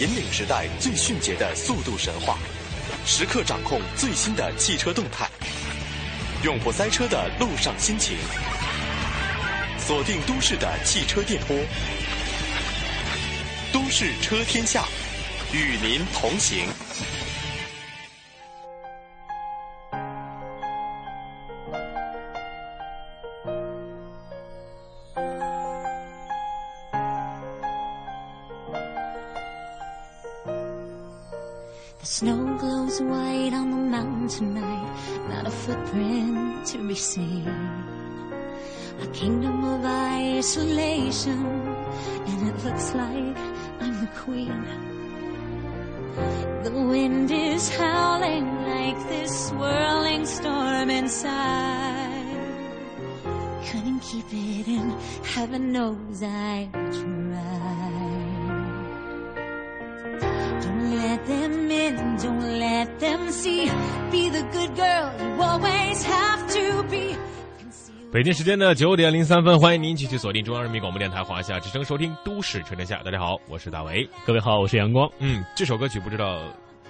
引领时代最迅捷的速度神话，时刻掌控最新的汽车动态，永不塞车的路上心情。锁定都市的汽车电波，都市车天下，与您同行。Heaven knows I tried. Don't let them in, don't let them see. Be the good girl you always have to be. 北京时间的九点零三分，欢迎您继续锁定中央人民广播电台华夏之声，收听《都市车天下》。大家好，我是大为。各位好，我是阳光。嗯，这首歌曲不知道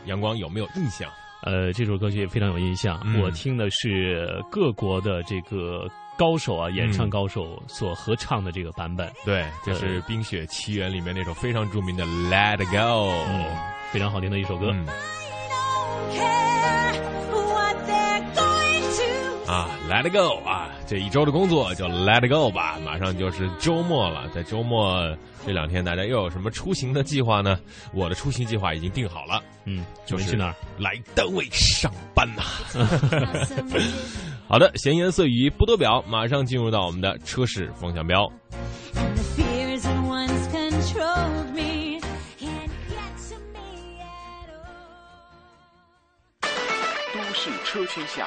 阳光有没有印象？呃，这首歌曲非常有印象，嗯我听的是各国的这个高手啊，演唱高手所合唱的这个版本，对，就是《冰雪奇缘》里面那首非常著名的《Let It Go》。嗯，非常好听的一首歌。啊，Let It Go 啊，这一周的工作就 Let It Go 吧，马上就是周末了，在周末这两天，大家又有什么出行的计划呢？我的出行计划已经定好了，嗯，就是去哪儿？来单位上班呐、好的，闲言碎语不多表，马上进入到我们的车市风向标。都市车天下，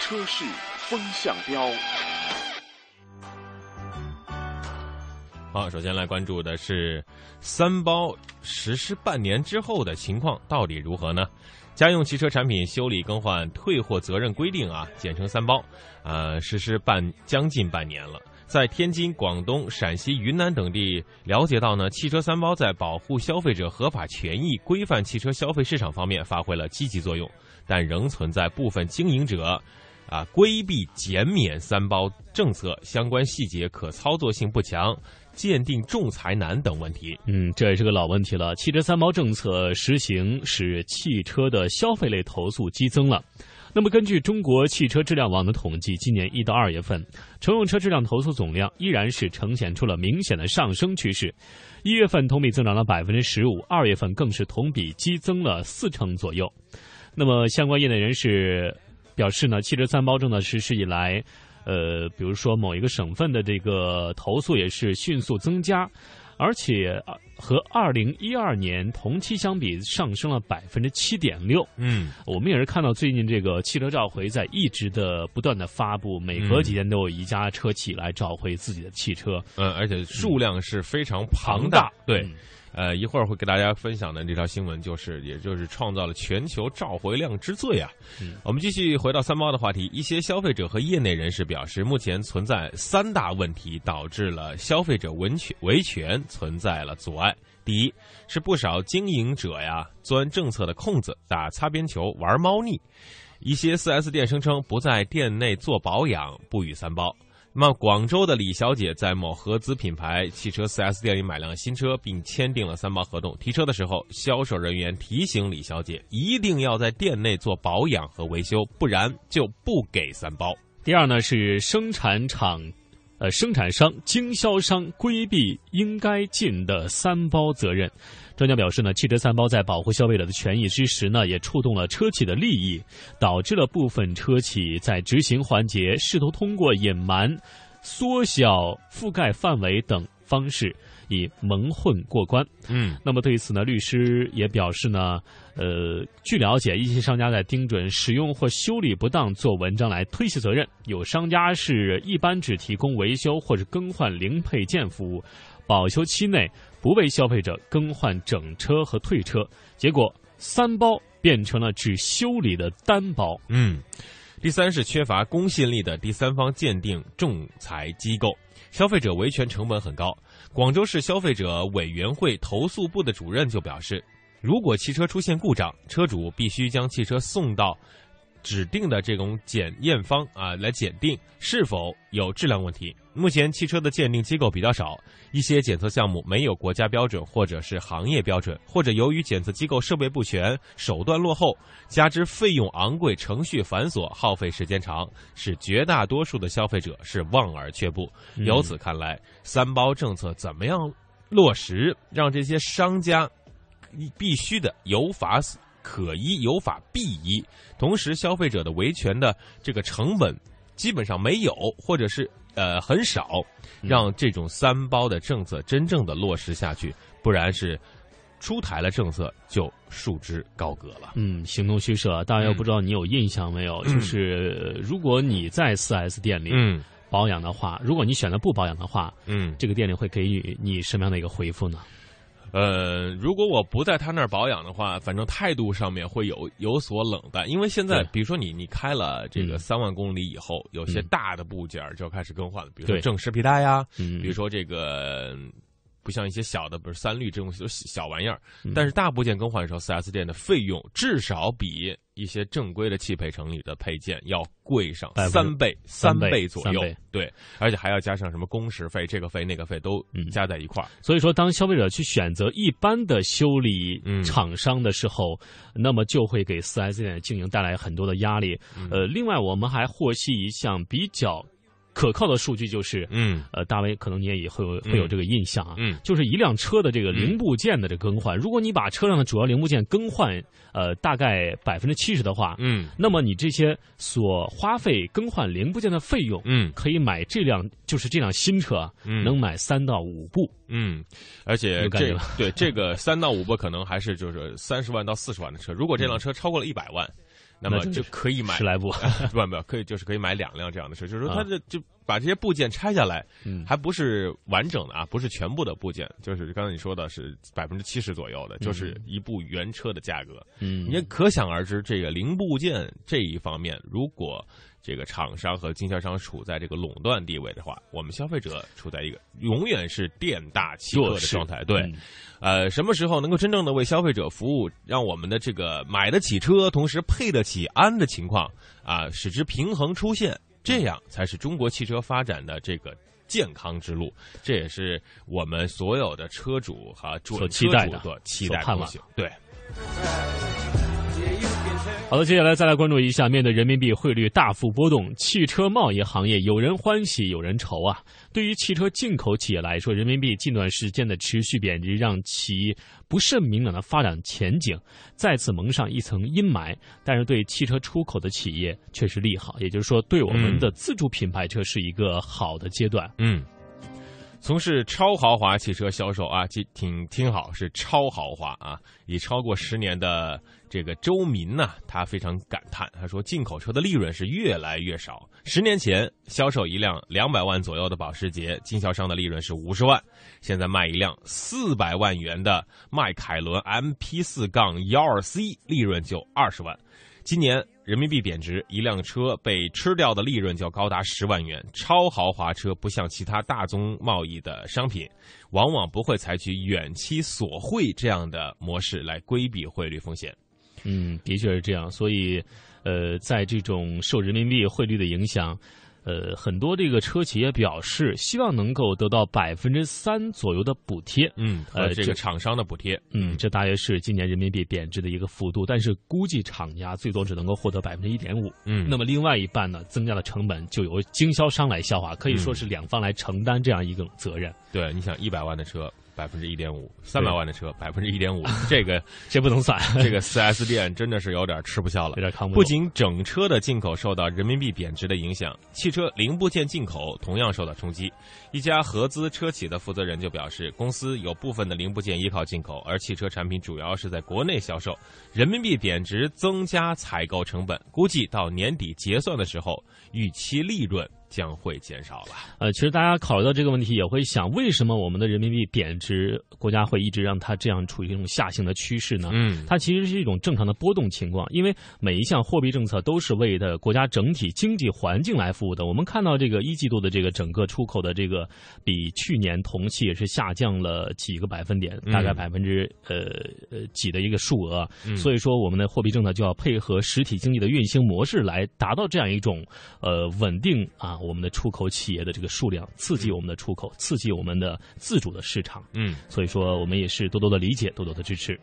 车市风向标。好，首先来关注的是三包实施半年之后的情况到底如何呢？家用汽车产品修理更换退货责任规定啊，简称三包，呃，实施半将近半年了。在天津、广东、陕西、云南等地了解到呢，汽车三包在保护消费者合法权益、规范汽车消费市场方面发挥了积极作用，但仍存在部分经营者啊规避减免三包政策相关细节可操作性不强、鉴定仲裁难等问题。嗯，这也是个老问题了。汽车三包政策实行，使汽车的消费类投诉激增了。那么，根据中国汽车质量网的统计，今年一到二月份，乘用车质量投诉总量依然是呈现出了明显的上升趋势。一月份同比增长了百分之十五，二月份更是同比激增了四成左右。那么，相关业内人士表示呢，汽车三包政策实施以来，呃，比如说某一个省份的这个投诉也是迅速增加，而且呃和二零一二年同期相比上升了百分之七点六。嗯，我们也是看到最近这个汽车召回在一直的不断的发布，每隔几天都有一家车企来召回自己的汽车。嗯，而且数量是非常庞大。对，嗯呃，一会儿会给大家分享的这条新闻，就是也就是创造了全球召回量之最啊。嗯我们继续回到三包的话题，一些消费者和业内人士表示，目前存在三大问题，导致了消费者维权维权存在了阻碍。第一是不少经营者呀钻政策的空子，打擦边球，玩猫腻。一些 4S 店声称不在店内做保养，不予三包。那么，广州的李小姐在某合资品牌汽车 4S 店里买辆新车，并签订了三包合同。提车的时候，销售人员提醒李小姐一定要在店内做保养和维修，不然就不给三包。第二呢是生产厂。呃，生产商、经销商规避应该尽的三包责任。专家表示呢，汽车三包在保护消费者的权益之时呢，也触动了车企的利益，导致了部分车企在执行环节试图通过隐瞒、缩小覆盖范围等方式，以蒙混过关。嗯那么对此呢，律师也表示呢，呃，据了解，一些商家在盯准使用或修理不当做文章来推卸责任，有商家是一般只提供维修或者更换零配件服务，保修期内不为消费者更换整车和退车，结果三包变成了只修理的单包。嗯。第三是缺乏公信力的第三方鉴定仲裁机构，消费者维权成本很高。广州市消费者委员会投诉部的主任就表示，如果汽车出现故障，车主必须将汽车送到指定的这种检验方啊来检定是否有质量问题。目前汽车的鉴定机构比较少，一些检测项目没有国家标准或者是行业标准，或者由于检测机构设备不全、手段落后，加之费用昂贵、程序繁琐、耗费时间长，使绝大多数的消费者是望而却步。由此看来，三包政策怎么样落实，让这些商家必须的有法可依、有法必依，同时消费者的维权的这个成本基本上没有，或者是呃很少，让这种三包的政策真正的落实下去，不然是出台了政策就束之高阁了。嗯，形同虚设。大家又不知道你有印象没有？就是如果你在四 S 店里嗯保养的话，如果你选择不保养的话，嗯，这个店里会给予你什么样的一个回复呢？呃，如果我不在他那儿保养的话，反正态度上面会有有所冷淡，因为现在比如说你你开了这个嗯三万公里以后，有些嗯大的部件儿就要开始更换了，比如说正时皮带呀，嗯，比如说这个。不像一些小的，比如三滤这种小小玩意儿，嗯但是大部件更换的时候，4S 店的费用至少比一些正规的汽配城里的配件要贵上三倍、三倍倍左右。对，而且还要加上什么工时费、这个费、那个费都嗯加在一块儿。所以说，当消费者去选择一般的修理嗯厂商的时候，那么就会给 4S 店的经营带来很多的压力。嗯呃，另外我们还获悉一项比较可靠的数据，就是。嗯。呃，大卫，可能你也会有会有这个印象啊，嗯。就是一辆车的这个零部件的这更换，如果你把车上的主要零部件更换，呃，大概百分之七十的话，嗯。那么你这些所花费更换零部件的费用，嗯。可以买这辆就是这辆新车啊，嗯。能买三到五部，嗯，而且这对这个三到五部可能还是就是三十万到四十万的车，如果这辆车超过了一百万，那么就可以买十来部。不不可以就是可以买两辆这样的车，就是说它啊这就把这些部件拆下来，嗯还不是完整的啊，不是全部的部件，就是刚才你说的是百分之七十左右的，就是一部原车的价格。嗯你也可想而知，这个零部件这一方面，如果这个厂商和经销商处在这个垄断地位的话，我们消费者处在一个永远是店大欺客的状态。对，嗯呃，什么时候能够真正的为消费者服务，让我们的这个买得起车，同时配得起安的情况啊，使之平衡出现，这样才是中国汽车发展的这个。健康之路，这也是我们所有的车主和准所车主的所期待的所盼望。对，好的，接下来再来关注一下，面对人民币汇率大幅波动，汽车贸易行业有人欢喜有人愁啊。对于汽车进口企业来说，人民币近段时间的持续贬值，让其不甚明朗的发展前景再次蒙上一层阴霾。但是对汽车出口的企业却是利好，也就是说，对我们的自主品牌车是一个好的阶段。嗯，从事超豪华汽车销售啊，记听听好，是超豪华啊！已超过十年的这个周民呢，他非常感叹，他说进口车的利润是越来越少。十年前销售一辆两百万左右的保时捷，经销商的利润是五十万，现在卖一辆四百万元的迈凯伦 MP 四杠幺二 C，利润就二十万。今年人民币贬值，一辆车被吃掉的利润就高达十万元。超豪华车不像其他大宗贸易的商品，往往不会采取远期锁汇这样的模式来规避汇率风险。嗯，的确是这样。所以，呃，在这种受人民币汇率的影响，呃，很多这个车企也表示希望能够得到百分之三左右的补贴。嗯，呃这这个厂商的补贴。嗯，这大约是今年人民币贬值的一个幅度，但是估计厂家最多只能够获得百分之一点五。嗯，那么另外一半呢，增加的成本就由经销商来消化，可以说是两方来承担这样一个责任。对，你想一百万的车百分之一点五，三百万的车 百分之一点五，这个 这不能算，这个四 S 店真的是有点吃不消了有。点扛不不。仅整车的进口受到人民币贬值的影响，汽车零部件进口同样受到冲击。一家合资车企的负责人就表示，公司有部分的零部件依靠进口，而汽车产品主要是在国内销售。人民币贬值增加采购成本，估计到年底结算的时候，预期利润将会减少了。呃，其实大家考虑到这个问题，也会想，为什么我们的人民币贬值，国家会一直让它这样处于一种下行的趋势呢？嗯，它其实是一种正常的波动情况，因为每一项货币政策都是为的国家整体经济环境来服务的。我们看到这个一季度的这个整个出口的这个比去年同期也是下降了几个百分点，大概百分之呃呃几的一个数额。所以说，我们的货币政策就要配合实体经济的运行模式，来达到这样一种呃稳定啊，我们的出口企业的这个数量，刺激我们的出口，刺激我们的自主的市场。嗯，所以说，我们也是多多的理解，多多的支持。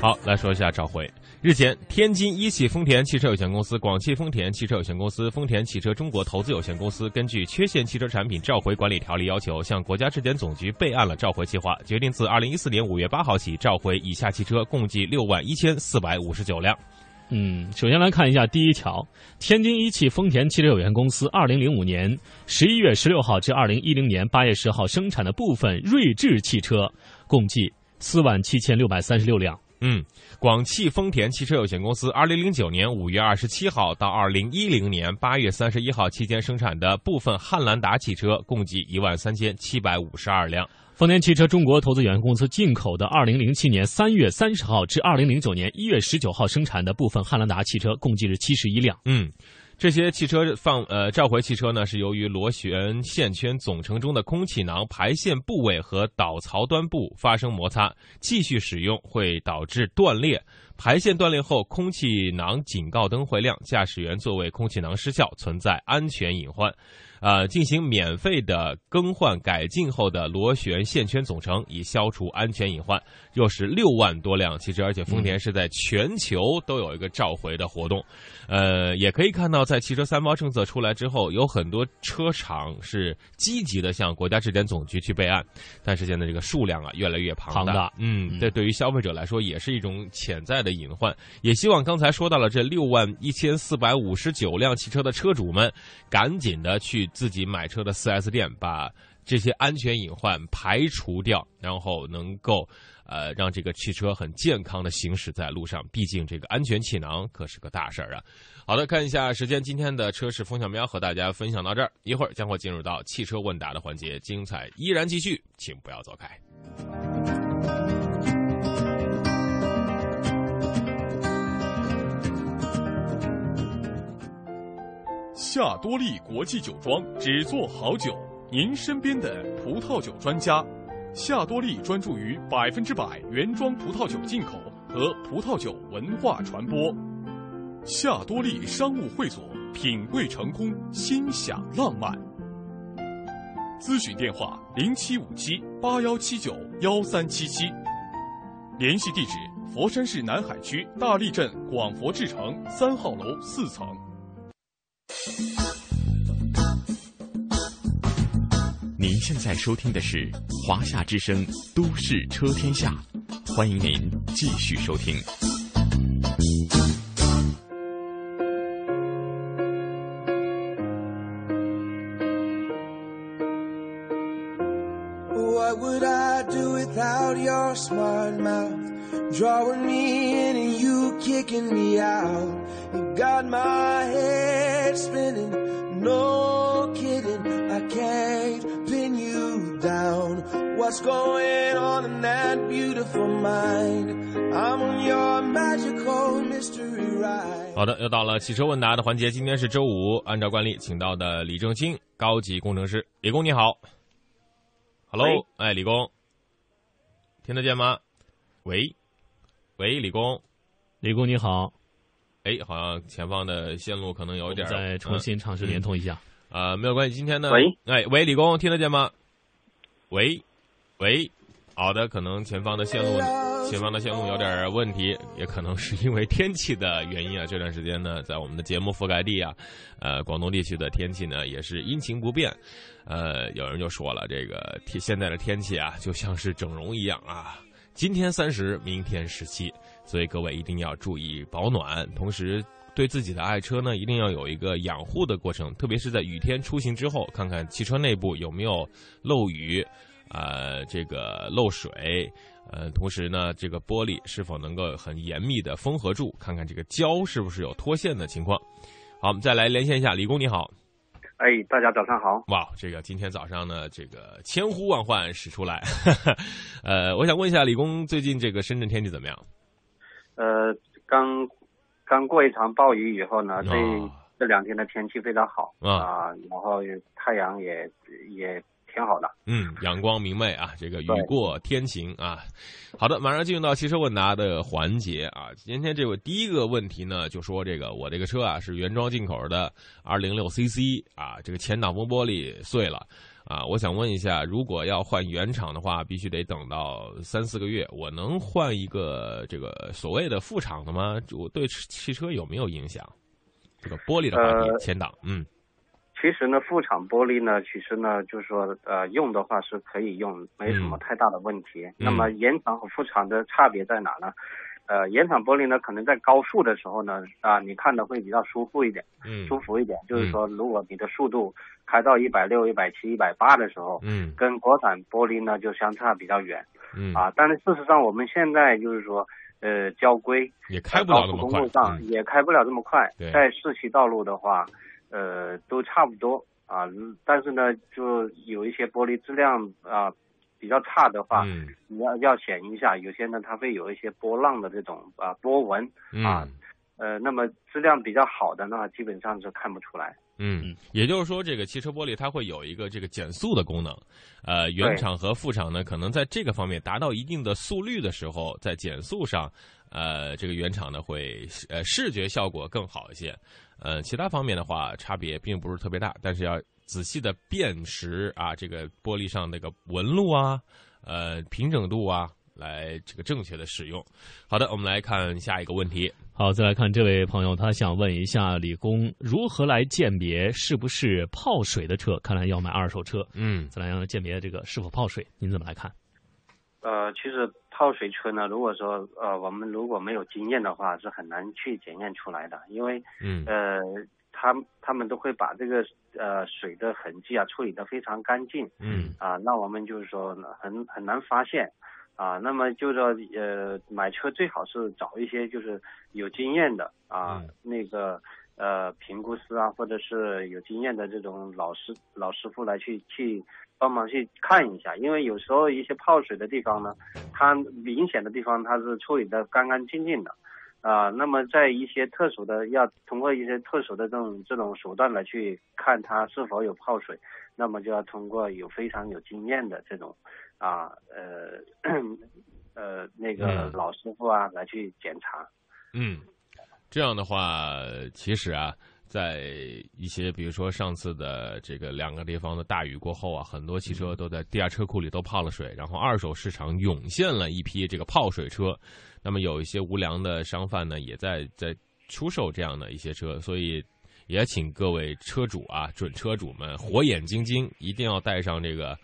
好，来说一下召回。日前，天津一汽丰田汽车有限公司、广汽丰田汽车有限公司、丰田汽车中国投资有限公司根据《缺陷汽车产品召回管理条例》要求，向国家质检总局备案了召回计划，决定自二零一四年五月八号起召回以下汽车，共计六万一千四百五十九辆。嗯，首先来看一下第一条，天津一汽丰田汽车有限公司二零零五年十一月十六号至二零一零年八月十号生产的部分锐志汽车，共计四万七千六百三十六辆。嗯，广汽丰田汽车有限公司二零零九年五月二十七号到二零一零年八月三十一号期间生产的部分汉兰达汽车，共计一万三千七百五十二辆。丰田汽车中国投资有限公司进口的二零零七年三月三十号至二零零九年一月十九号生产的部分汉兰达汽车，共计是七十一辆。嗯。这些汽车放呃召回汽车呢，是由于螺旋线圈总成中的空气囊排线部位和导槽端部发生摩擦，继续使用会导致断裂。排线断裂后，空气囊警告灯会亮，驾驶员座位空气囊失效，存在安全隐患。呃，进行免费的更换改进后的螺旋线圈总成，以消除安全隐患。又是六万多辆汽车，而且丰田是在全球都有一个召回的活动。呃，也可以看到，在汽车三包政策出来之后，有很多车厂是积极的向国家质检总局去备案。但是现在这个数量啊，越来越庞大。嗯，这对于消费者来说，也是一种潜在的隐患。也希望刚才说到了这六万一千四百五十九辆汽车的车主们，赶紧的去。自己买车的 4S 店，把这些安全隐患排除掉，然后能够，呃，让这个汽车很健康的行驶在路上。毕竟这个安全气囊可是个大事儿啊。好的，看一下时间，今天的车市风向标和大家分享到这儿，一会儿将会进入到汽车问答的环节，精彩依然继续，请不要走开。夏多利国际酒庄只做好酒，您身边的葡萄酒专家。夏多利专注于百分之百原装葡萄酒进口和葡萄酒文化传播。夏多利商务会所，品味成功，心享浪漫。咨询电话：零七五七八幺七九幺三七七。联系地址：佛山市南海区大沥镇广佛智城三号楼四层。您现在收听的是华夏之声《都市车天下》，欢迎您继续收听。Got my head spinning, no kidding. I can't pin you down. What's going on in that beautiful mind? I'm on your magical mystery ride. 好的，又到了汽车问答的环节。今天是周五，按照惯例，请到的李正清高级工程师，李工你好。Hello，哎，李工，听得见吗？喂，喂，李工，李工你好，哎，好像前方的线路可能有一点儿，再重新尝试连通一下。啊、没有关系。今天呢，喂，哎，喂，李工，听得见吗？喂，喂，好的，可能前方的线路，前方的线路有点问题，也可能是因为天气的原因啊。这段时间呢，在我们的节目覆盖地啊，呃，广东地区的天气呢也是阴晴不变。呃，有人就说了，这个天现在的天气啊，就像是整容一样啊，今天三十，明天十七，所以各位一定要注意保暖，同时对自己的爱车呢，一定要有一个养护的过程，特别是在雨天出行之后，看看汽车内部有没有漏雨，呃，这个漏水，呃，同时呢，这个玻璃是否能够很严密的封合住，看看这个胶是不是有脱线的情况。好，我们再来连线一下，李工你好。哎，大家早上好。哇，这个今天早上呢，这个千呼万唤始出来。呃，我想问一下李工，最近这个深圳天气怎么样？呃，刚刚过一场暴雨以后呢，这、哦这两天的天气非常好啊然后太阳也也挺好的。嗯，阳光明媚啊，这个雨过天晴啊。好的，马上进入到汽车问答的环节啊。今天这位第一个问题呢，就说这个我这个车啊是原装进口的二零六 CC 啊，这个前挡风玻璃碎了啊。我想问一下，如果要换原厂的话，必须得等到三四个月，我能换一个这个所谓的副厂的吗？我对汽车有没有影响？这个玻璃的话前挡，嗯其实呢，副厂玻璃呢，其实呢，就是说，呃，用的话是可以用，没什么太大的问题。那么原厂和副厂的差别在哪呢？呃，原厂玻璃呢，可能在高速的时候呢，啊、你看的会比较舒服一点，嗯舒服一点。就是说，如果你的速度开到一百六、一百七、一百八的时候，嗯跟国产玻璃呢就相差比较远嗯啊。但是事实上，我们现在就是说，呃，交规也开不了那么快高速公路，上嗯也开不了这么快对，在市区道路的话，呃，都差不多啊。嗯但是呢，就有一些玻璃质量啊比较差的话，嗯你要要选一下，有些呢它会有一些波浪的这种啊波纹啊嗯。呃，那么质量比较好的呢，基本上是看不出来。嗯，也就是说，这个汽车玻璃它会有一个这个减速的功能，呃，原厂和副厂呢，可能在这个方面达到一定的速率的时候，在减速上，呃，这个原厂呢会呃视觉效果更好一些，呃，其他方面的话差别并不是特别大，但是要仔细的辨识啊，这个玻璃上那个纹路啊，呃，平整度啊，来这个正确的使用。好的，我们来看下一个问题。好，再来看这位朋友，他想问一下李工，如何来鉴别是不是泡水的车？看来要买二手车，嗯再来让鉴别这个是否泡水，您怎么来看？呃，其实泡水车呢，如果说呃我们如果没有经验的话，是很难去检验出来的，因为嗯呃，他他们都会把这个呃水的痕迹啊处理得非常干净嗯啊，那我们就是说呢很很难发现啊。那么就是说呃买车最好是找一些就是有经验的啊、嗯那个呃评估师啊，或者是有经验的这种老师老师傅来去去帮忙去看一下，因为有时候一些泡水的地方呢，它明显的地方它是处理得干干净净的。啊、那么在一些特殊的，要通过一些特殊的这种这种手段来去看它是否有泡水，那么就要通过有非常有经验的这种啊呃呃那个嗯老师傅啊来去检查。嗯，这样的话，其实啊，在一些比如说上次的这个两个地方的大雨过后啊，很多汽车都在地下车库里都泡了水，然后二手市场涌现了一批这个泡水车。那么有一些无良的商贩呢，也在在出售这样的一些车，所以也请各位车主啊、准车主们火眼金睛，一定要带上这个。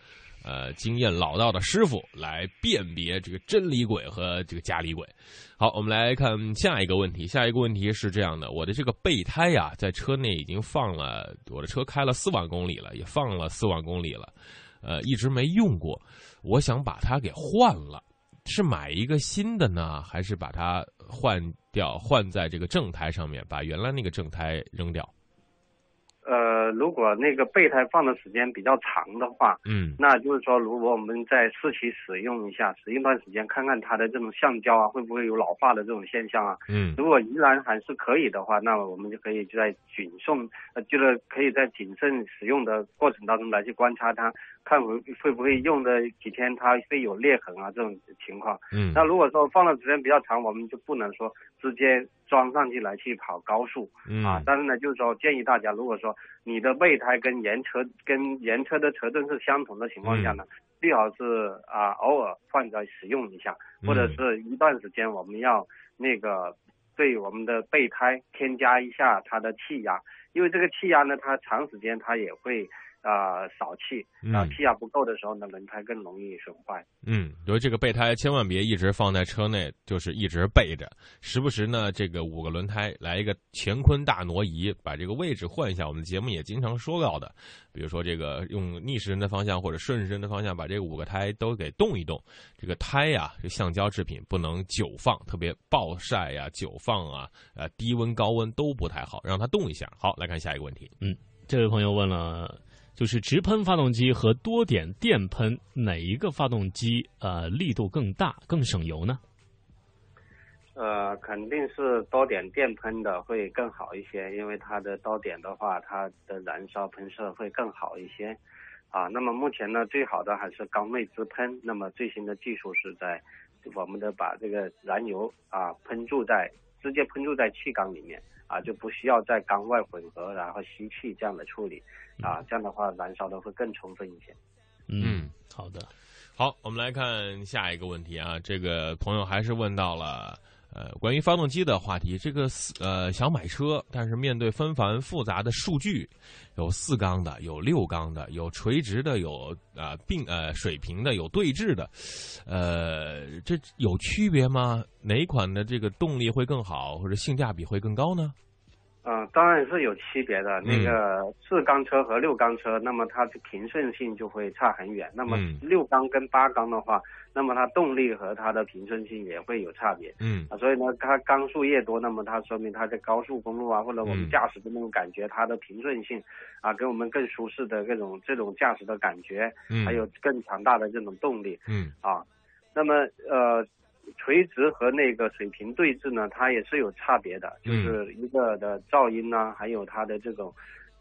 呃，经验老道的师傅来辨别这个真离轨和这个假离轨。好，我们来看下一个问题。下一个问题是这样的：我的这个备胎呀、在车内已经放了，我的车开了四万公里了，也放了四万公里了，呃，一直没用过。我想把它给换了，是买一个新的呢，还是把它换掉，换在这个正胎上面，把原来那个正胎扔掉？呃，如果那个备胎放的时间比较长的话，嗯那就是说，如果我们在市区使用一下，使用一段时间，看看它的这种橡胶啊，会不会有老化的这种现象啊？嗯如果依然还是可以的话，那么我们就可以就在谨慎，呃，就是可以在谨慎使用的过程当中来去观察它，看会会不会用的几天它会有裂痕啊这种情况。嗯那如果说放的时间比较长，我们就不能说直接装上去来去跑高速嗯啊。但是呢，就是说建议大家，如果说你的备胎跟原车跟原车的车灯是相同的情况下呢，最好是啊偶尔换着使用一下，嗯或者是一段时间我们要那个对我们的备胎添加一下它的气压，因为这个气压呢，它长时间它也会啊、少气啊、嗯气压不够的时候呢，轮胎更容易损坏。嗯，比如这个备胎千万别一直放在车内，就是一直备着，时不时呢，这个五个轮胎来一个乾坤大挪移，把这个位置换一下。我们节目也经常说到的，比如说这个用逆时针的方向或者顺时针的方向，把这五个胎都给动一动。这个胎呀、这橡胶制品不能久放，特别暴晒呀、久放啊，呃，低温高温都不太好，让它动一下。好，来看下一个问题。嗯这位朋友问了，就是直喷发动机和多点电喷哪一个发动机呃力度更大、更省油呢？呃，肯定是多点电喷的会更好一些，因为它的多点的话，它的燃烧喷射会更好一些。啊，那么目前呢，最好的还是缸内直喷。那么最新的技术是在我们的把这个燃油啊喷注在直接喷注在气缸里面啊，就不需要在缸外混合，然后吸气这样的处理啊，这样的话燃烧的会更充分一些。嗯，好的。好，我们来看下一个问题啊，这个朋友还是问到了。呃，关于发动机的话题，这个四呃想买车，但是面对纷繁复杂的数据，有四缸的，有六缸的，有垂直的，有啊并呃水平的，有对置的，呃，这有区别吗？哪款的这个动力会更好，或者性价比会更高呢？嗯，当然是有区别的。那个四缸车和六缸车，那么它的平顺性就会差很远。那么六缸跟八缸的话，那么它动力和它的平顺性也会有差别。嗯，啊，所以呢，它缸数越多，那么它说明它在高速公路啊，或者我们驾驶的那种感觉，它的平顺性啊，给我们更舒适的这种这种驾驶的感觉，还有更强大的这种动力。嗯，啊，那么呃。垂直和那个水平对峙呢，它也是有差别的，就是一个的噪音呢，还有它的这种，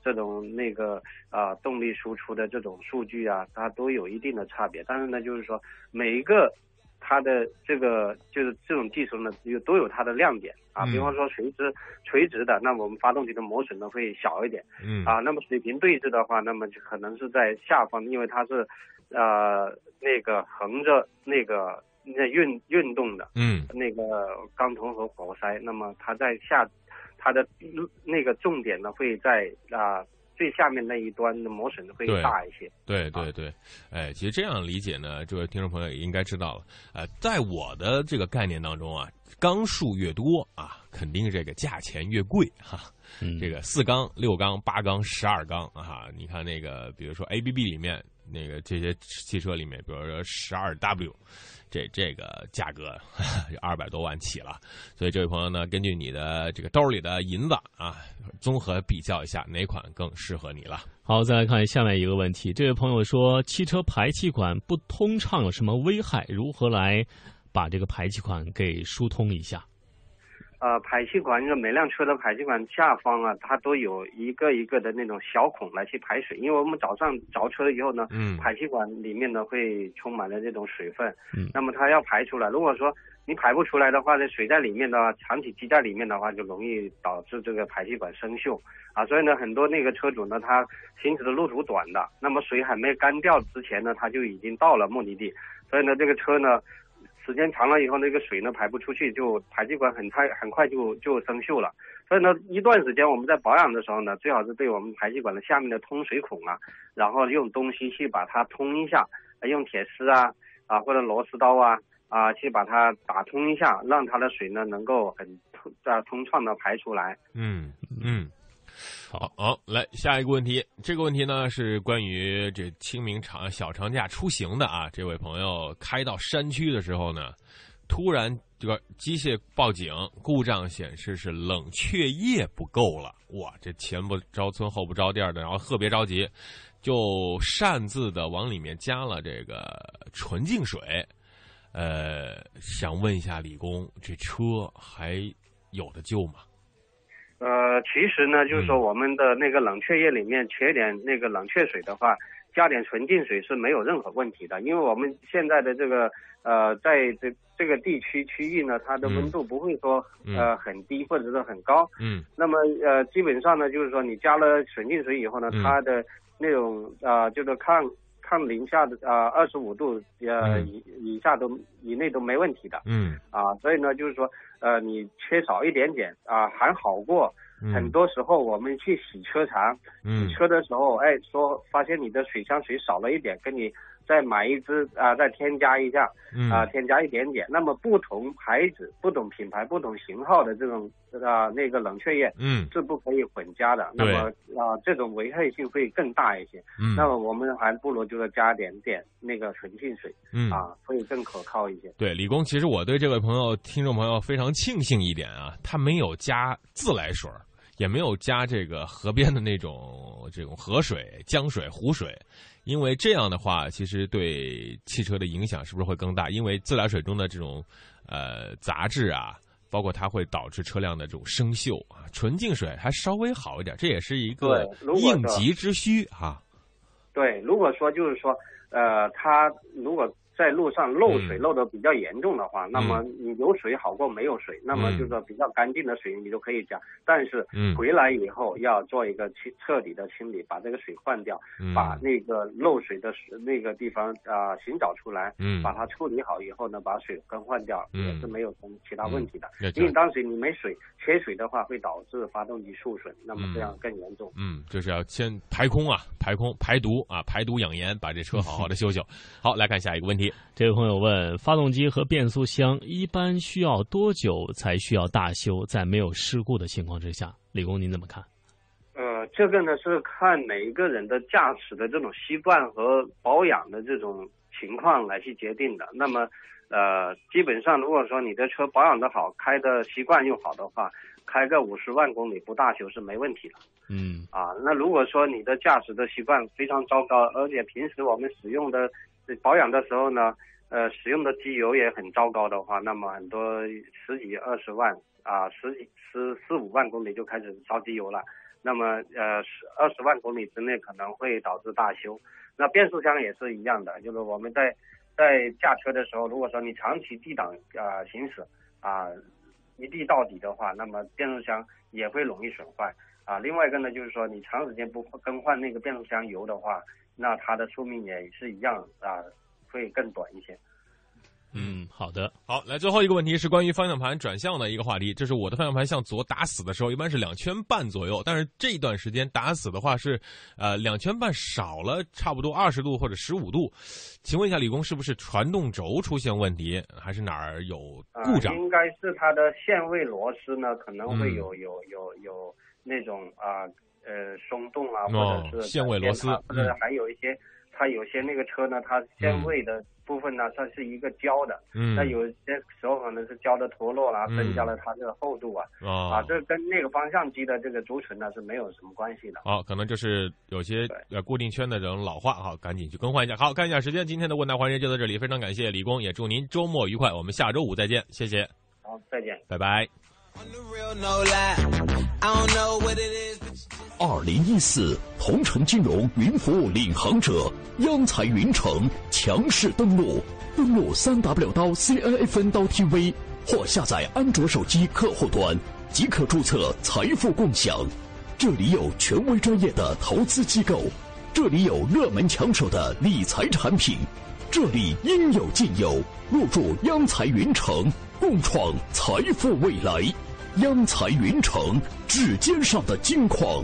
这种那个啊动力输出的这种数据啊，它都有一定的差别。但是呢，就是说每一个它的这个就是这种技术呢，有都有它的亮点啊。比方说垂直垂直的，那我们发动机的磨损呢会小一点。嗯啊，那么水平对置的话，那么就可能是在下方，因为它是呃那个横着那个。那运运动的，嗯，那个钢头和活塞，那么它在下，它的那个重点呢会在啊最下面那一端的磨损会大一些。对对对，哎，其实这样理解呢，这位听众朋友也应该知道了。呃，在我的这个概念当中啊，缸数越多啊，肯定这个价钱越贵哈。这个四缸、六缸、八缸、十二缸啊，你看那个，比如说 A B B 里面那个这些汽车里面，比如说十二 W。这这个价格 二百多万起了，所以这位朋友呢，根据你的这个兜里的银子啊，综合比较一下哪款更适合你了。好，再来看下面一个问题，这位朋友说，汽车排气管不通畅有什么危害？如何来把这个排气管给疏通一下？呃，排气管，就每辆车的排气管下方啊，它都有一个一个的那种小孔来去排水。因为我们早上着车以后呢，嗯，排气管里面呢会充满了这种水分，嗯，那么它要排出来。如果说你排不出来的话，这水在里面的话，长期积在里面的话，就容易导致这个排气管生锈啊。所以呢，很多那个车主呢，他行驶的路途短的，那么水还没干掉之前呢，他就已经到了目的地，所以呢，这个车呢。时间长了以后，那个水呢排不出去，就排气管很快很快就就生锈了。所以呢，一段时间我们在保养的时候呢，最好是对我们排气管的下面的通水孔啊，然后用东西去把它通一下，用铁丝啊啊或者螺丝刀啊啊去把它打通一下，让它的水呢能够很通啊通畅的排出来。嗯嗯。好好，来下一个问题。这个问题呢是关于这清明长小长假出行的啊。这位朋友开到山区的时候呢，突然这个机械报警，故障显示是冷却液不够了。哇，这前不着村后不着店的，然后特别着急，就擅自的往里面加了这个纯净水。呃，想问一下李工，这车还有的救吗？呃，其实呢，就是说我们的那个冷却液里面缺点那个冷却水的话，加点纯净水是没有任何问题的，因为我们现在的这个呃，在这这个地区区域呢，它的温度不会说呃很低或者是很高。嗯。那么呃，基本上呢，就是说你加了纯净水以后呢，它的那种啊，就是抗抗零下的啊二十五度呃以以下都以内都没问题的。嗯。啊，所以呢，就是说。呃，你缺少一点点啊，还好过。很多时候我们去洗车场，洗车的时候，哎，说发现你的水箱水少了一点，跟你。再买一支啊，再添加一下，啊，添加一点点。那么不同牌子、不同品牌、不同型号的这种啊那个冷却液，嗯，是不可以混加的。那么啊，这种危害性会更大一些。嗯，那么我们还不如就是加点点那个纯净水，嗯啊，会更可靠一些。对，李工，其实我对这位朋友、听众朋友非常庆幸一点啊，他没有加自来水。也没有加这个河边的那种这种河水、江水、湖水，因为这样的话，其实对汽车的影响是不是会更大？因为自来水中的这种呃杂质啊，包括它会导致车辆的这种生锈啊。纯净水还稍微好一点，这也是一个应急之需哈。对，如果说就是说，呃，它如果在路上漏水嗯。漏的比较严重的话，那么你有水好过没有水，那么嗯。就是说比较干净的水你就可以加，但是嗯。回来以后要做一个清彻底的清理，把这个水换掉，嗯。把那个漏水的水那个地方啊、寻找出来，嗯。把它处理好以后呢，把水更换掉，嗯。也是没有什么其他问题的。因为当时你没水，缺水的话会导致发动机受损，那么这样嗯更严重。嗯，就是要先排空啊，排空排毒啊，排毒养颜，把这车好好的 修修。好，来看下一个问题。这位朋友问：发动机和变速箱一般需要多久才需要大修？在没有事故的情况之下，李工您怎么看？呃，这个呢是看每一个人的驾驶的这种习惯和保养的这种情况来去决定的。那么，呃，基本上如果说你的车保养的好，开的习惯又好的话，开个五十万公里不大修是没问题的嗯啊。那如果说你的驾驶的习惯非常糟糕，而且平时我们使用的保养的时候呢，呃，使用的机油也很糟糕的话，那么很多十几二十万啊，十几十四五万公里就开始烧机油了。那么呃，十二十万公里之内可能会导致大修。那变速箱也是一样的，就是我们在在驾车的时候，如果说你长期 D 档啊、行驶啊、一地到底的话，那么变速箱也会容易损坏啊。另外一个呢，就是说你长时间不更换那个变速箱油的话，那它的寿命也是一样啊，会更短一些。嗯，好的。好，来最后一个问题是关于方向盘转向的一个话题。这是我的方向盘向左打死的时候，一般是两圈半左右，但是这一段时间打死的话是，呃，两圈半少了差不多二十度或者十五度。请问一下，李工是不是传动轴出现问题，还是哪儿有啊，故障？应该是它的限位螺丝呢，可能会嗯有、有有有那种啊呃松动啊，哦或者是限位螺丝或者嗯还有一些它有些那个车呢，它限位的部分呢，它是一个胶的，嗯那有些时候可能是胶的脱落啦，嗯增加了它这个厚度啊，啊啊，这跟那个方向机的这个轴承呢是没有什么关系的。好，可能就是有些呃固定圈的这种老化，好，赶紧去更换一下。好，看一下时间，今天的问答环节就到这里，非常感谢李工，也祝您周末愉快，我们下周五再见，谢谢，好，再见。拜拜。On the real, no lie. I don't know what it is, but you 二零一四同城金融云服务领航者央财云城强势登陆，登录三 w 刀 cnfn 刀 tv 或下载安卓手机客户端即可注册财富共享。这里有权威专业的投资机构，这里有热门抢手的理财产品，这里应有尽有。入驻央财云城，共创财富未来。央财云城，指尖上的金矿。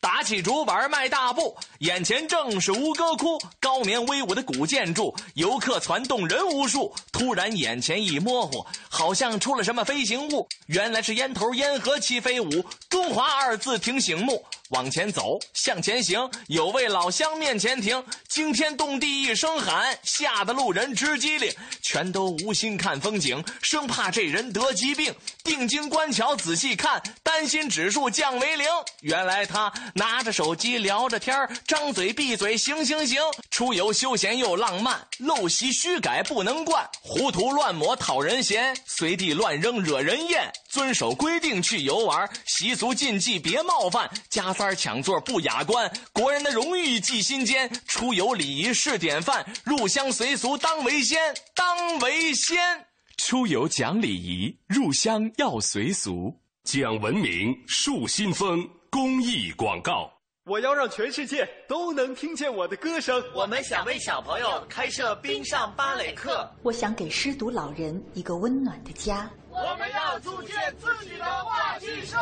打起竹板迈大步，眼前正是吴哥窟，高棉威武的古建筑，游客攒动人无数。突然眼前一模糊，好像出了什么飞行物，原来是烟头烟盒齐飞舞，中华二字挺醒目。往前走，向前行，有位老乡面前停，惊天动地一声喊，吓得路人直机灵，全都无心看风景，生怕这人得疾病。定睛观瞧，仔细看，担心指数降为零。原来他拿着手机聊着天张嘴闭嘴行行行。出游休闲又浪漫，陋习虚改不能惯，胡涂乱抹讨人嫌，随地乱扔惹人厌。遵守规定去游玩，习俗禁忌别冒犯，加塞抢座不雅观，国人的荣誉记心间。出游礼仪是典范，入乡随俗当为先，当为先。出游讲礼仪，入乡要随俗。讲文明树新风公益广告。我要让全世界都能听见我的歌声。我们想为小朋友开设冰上芭蕾课。我想给失独老人一个温暖的家。我们要组建自己的话剧社。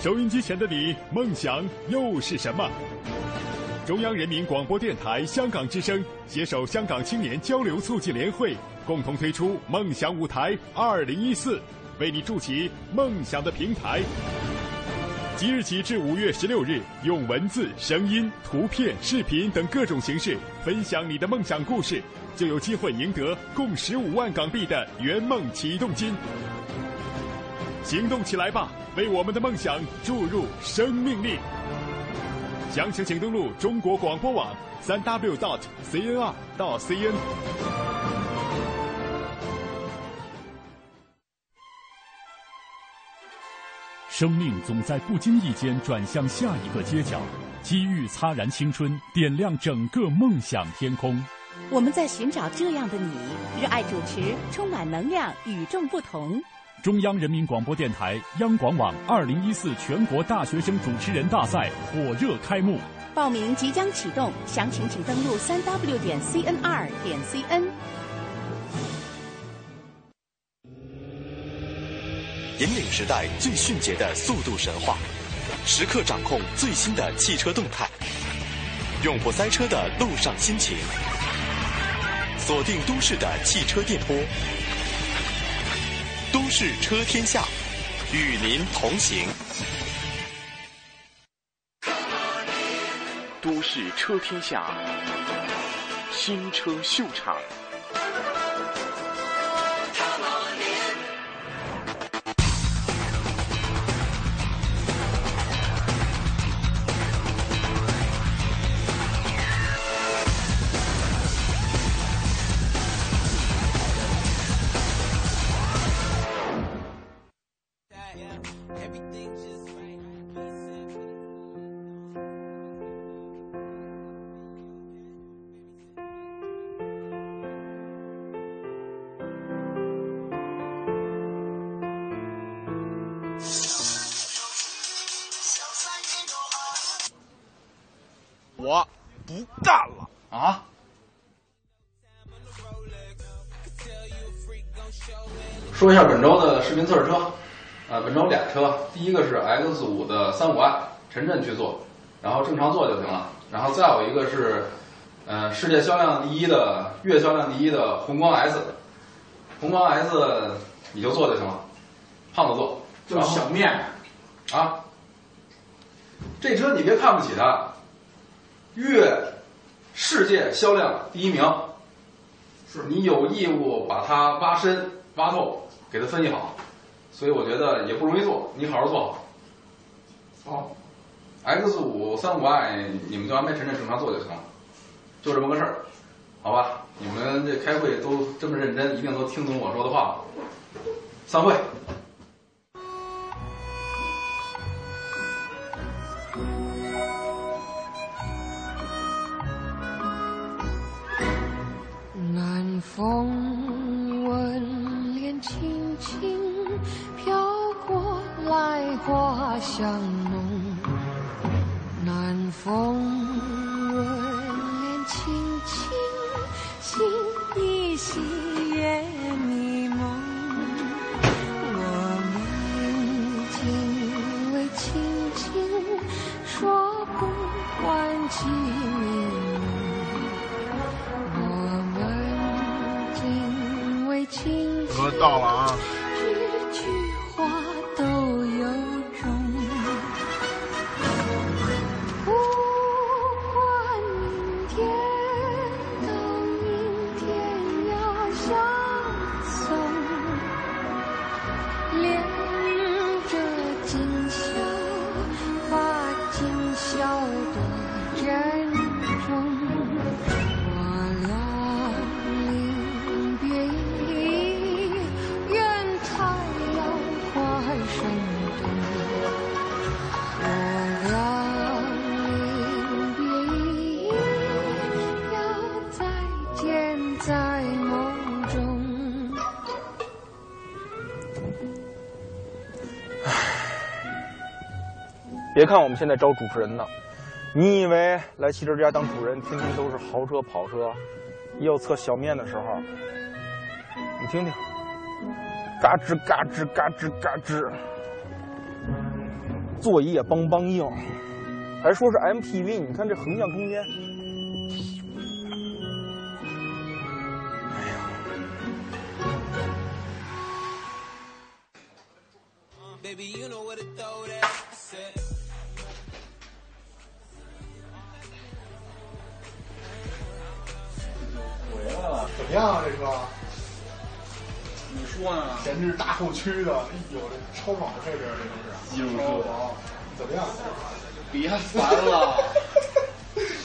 收音机前的你，梦想又是什么？中央人民广播电台香港之声携手香港青年交流促进联会，共同推出“梦想舞台二零一四”，为你筑起梦想的平台。即日起至五月十六日，用文字、声音、图片、视频等各种形式分享你的梦想故事，就有机会赢得共十五万港币的圆梦启动金。行动起来吧，为我们的梦想注入生命力。详情请登录中国广播网三 w dot cnr 到 cn。生命总在不经意间转向下一个街角，机遇擦燃青春，点亮整个梦想天空。我们在寻找这样的你，热爱主持，充满能量，与众不同。中央人民广播电台央广网二零一四全国大学生主持人大赛火热开幕，报名即将启动，详情请登录三 w 点 cnr 点 cn。引领时代最迅捷的速度神话，时刻掌控最新的汽车动态，永不塞车的路上心情，锁定都市的汽车电波。都市车天下，与您同行。都市车天下，新车秀场。一个是 X 五的三五 i，陈震去做，然后正常做就行了。然后再有一个是，呃，世界销量第一的、月销量第一的宏光 S，宏光 S 你就做就行了，胖子做，就小面啊。这车你别看不起它。月世界销量第一名，是你有义务把它挖深挖透，给它分析好，所以我觉得也不容易做，你好好做好。好，X 五三五 i 你们就安排陈晨正常做就行了，就这么个事儿，好吧？你们这开会都这么认真，一定都听懂我说的话。散会。南风花香别看我们现在招主持人呢，你以为来汽车之家当主人，天天都是豪车跑车？要测小面的时候，你听听，嘎吱嘎吱嘎吱嘎吱，座椅也梆梆硬，还说是 MPV，你看这横向空间。Baby, you know where to throw that. 么样啊？这车？你说呢？前置大后驱的，有这超爽的配置，这都是。有啊，怎么样？别烦了。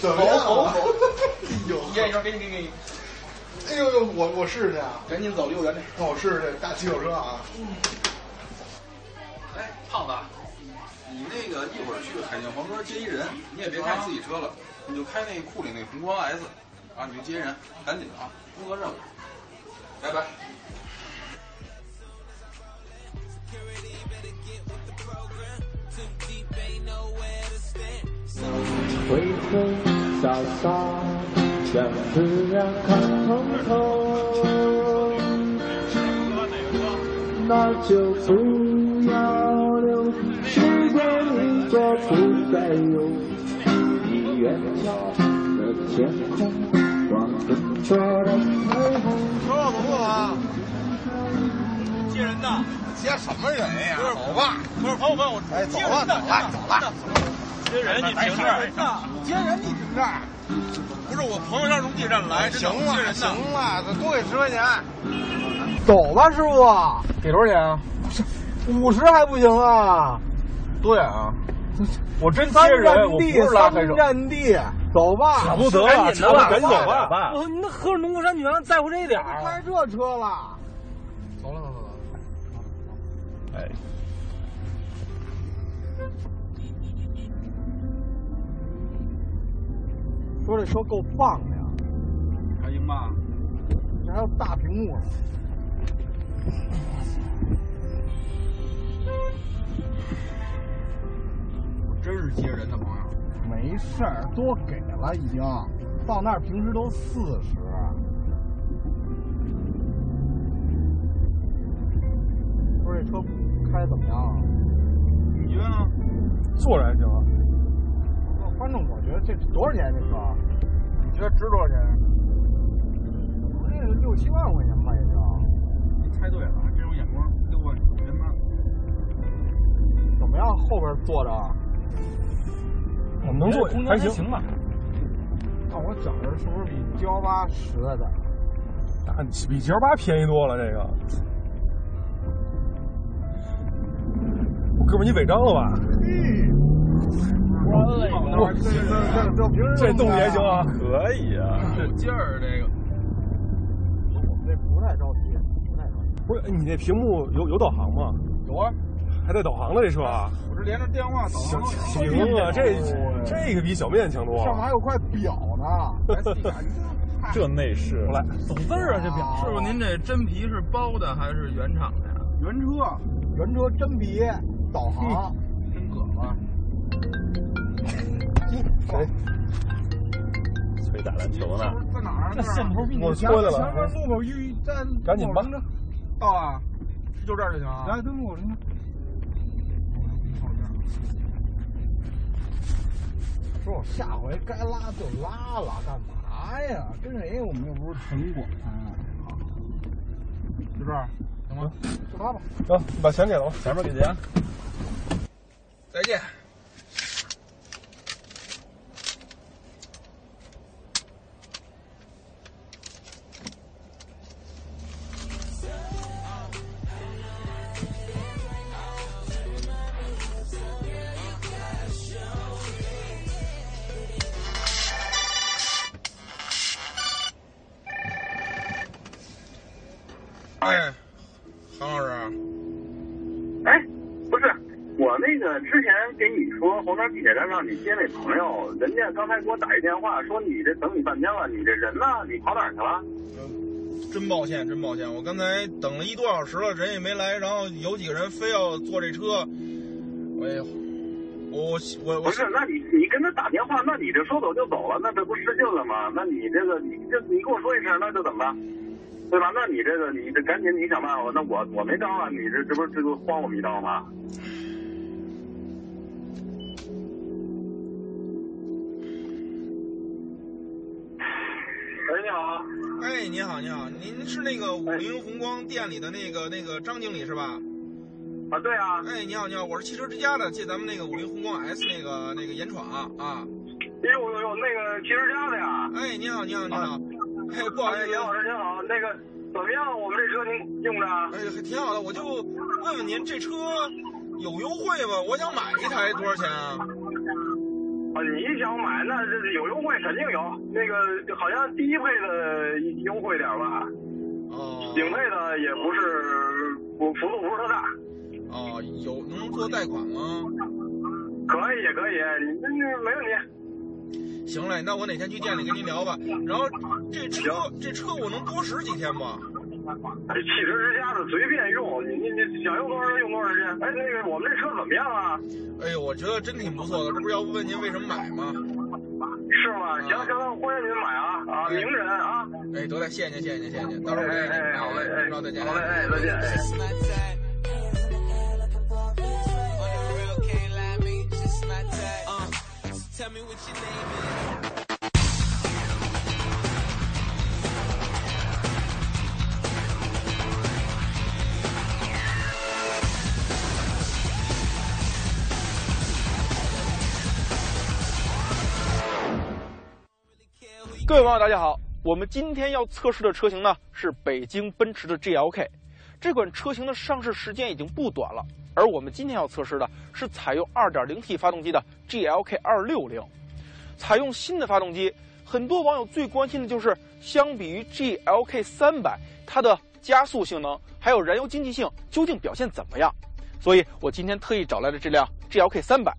怎么样？走走走。哎呦，验一圈，给你给你给你。哎呦呦，我我试试去啊！赶紧走离我远点。让我试试这大骑手车啊！哎，胖子，你那个一会儿去海淀黄庄接一人，你也别开自己车了，你就开那库里那宏光 S，啊，你就接人，赶紧的啊，工作任务。拜拜。挥挥洒洒，将自然看通透，那就不要留时间一做不再有。你远眺的天空，望更多的彩虹。车上走路啊？接人的，接什么人呀？走吧。不是朋友们，我哎，走了，走了，走了。接人你停这儿，接人你停这儿。不是我朋友让从地站来，行了，行了，多给十块钱。走吧，师傅。给多少钱啊？五十还不行啊？多远啊？我真接人，我不是拉黑手。占地，走吧。舍不得了，赶紧的，赶紧走吧。我那喝着农夫山泉在乎这点儿？开这车了。走了，走了，走了。哎。说这车够棒的呀，还行吧？这还有大屏幕呢。我真是接人的朋友。没事儿，多给了已经，到那儿平时都四十。说这车开怎么样啊？你觉得呢？坐着还行。观众我觉得这多少钱这车？你觉得值多少钱？那六七万块钱吧，也就。你猜对了，这种眼光，六万九千八。怎么样？后边坐着？我们能坐，还行行吧。但我觉着是不是比 G 幺八实在点？那，比 G 幺八便宜多了，这个。哥们，你违章了吧？我这这动力还行啊，可以啊，有劲儿这个。我们这不太着急，不太着急。不是你那屏幕有有导航吗？有啊，还带导航的这车啊？我这连着电话导航。行啊，这这个比小面强多了。上面还有块表呢。这内饰。来，懂字儿啊，这表。师傅，您这真皮是包的还是原厂的呀？原车，原车真皮，导航，真葛吧。谁？谁打篮球呢？在哪儿？那线头比你我强。前面路口遇站，赶紧吧。到啊，就这儿就行啊。来，登录我这。说我下回该拉就拉了，干嘛呀？跟谁？我们又不是城管。就这样，行吗？就拉吧。行，你把钱给了我。前面给钱。再见。让你接那朋友，人家刚才给我打一电话说你这等你半天了，你这人呢？你跑哪儿去了？真抱歉，真抱歉，我刚才等了一多小时了，人也没来，然后有几个人非要坐这车，我也，我我我不是，那你你跟他打电话，那你这说走就走了，那这不失信了吗？那你这个你这你跟我说一声，那就怎么办？对吧？那你这个你这赶紧你想办法，那我我没招啊，你这这不是这不慌我们一刀吗？哎，你好，您好，您是那个五菱宏光店里的那个那个张经理是吧？啊，对啊。哎，你好，你好，我是汽车之家的，借咱们那个五菱宏光 S 那个那个严闯啊。哎呦呦呦，那个汽车之家的呀。哎，你好，你好，你好。哎，不好意思，严老师，您好，那个怎么样？我们这车您用着？哎，还挺好的。我就问问您，这车有优惠吗？我想买一台，多少钱啊？啊，你想买那这有优惠，肯定有。那个好像低配的优惠点吧？哦。顶配的也不是，不幅度不是特大。哦，有能做贷款吗？可以，可以，你那没问题。行嘞，那我哪天去店里跟您聊吧。然后这车，这车我能多使几天吗？这汽车之家的随便用，你你你想用多长时间用多长时间。哎，那个我们这车怎么样啊？哎呦，我觉得真挺不错的。这不是要问您为什么买吗？是吗？行行，欢迎您买啊啊，名人啊！哎，得嘞，谢谢您，谢谢您，谢谢您。到时候哎哎，好嘞，哎，再见，好嘞，哎，再见。哎 Tell me what your name is. 各位网友，大家好！我们今天要测试的车型呢是北京奔驰的 GLK。这款车型的上市时间已经不短了，而我们今天要测试的是采用 2.0T 发动机的 GLK 260。采用新的发动机，很多网友最关心的就是相比于 GLK 300，它的加速性能还有燃油经济性究竟表现怎么样？所以我今天特意找来了这辆 GLK 300。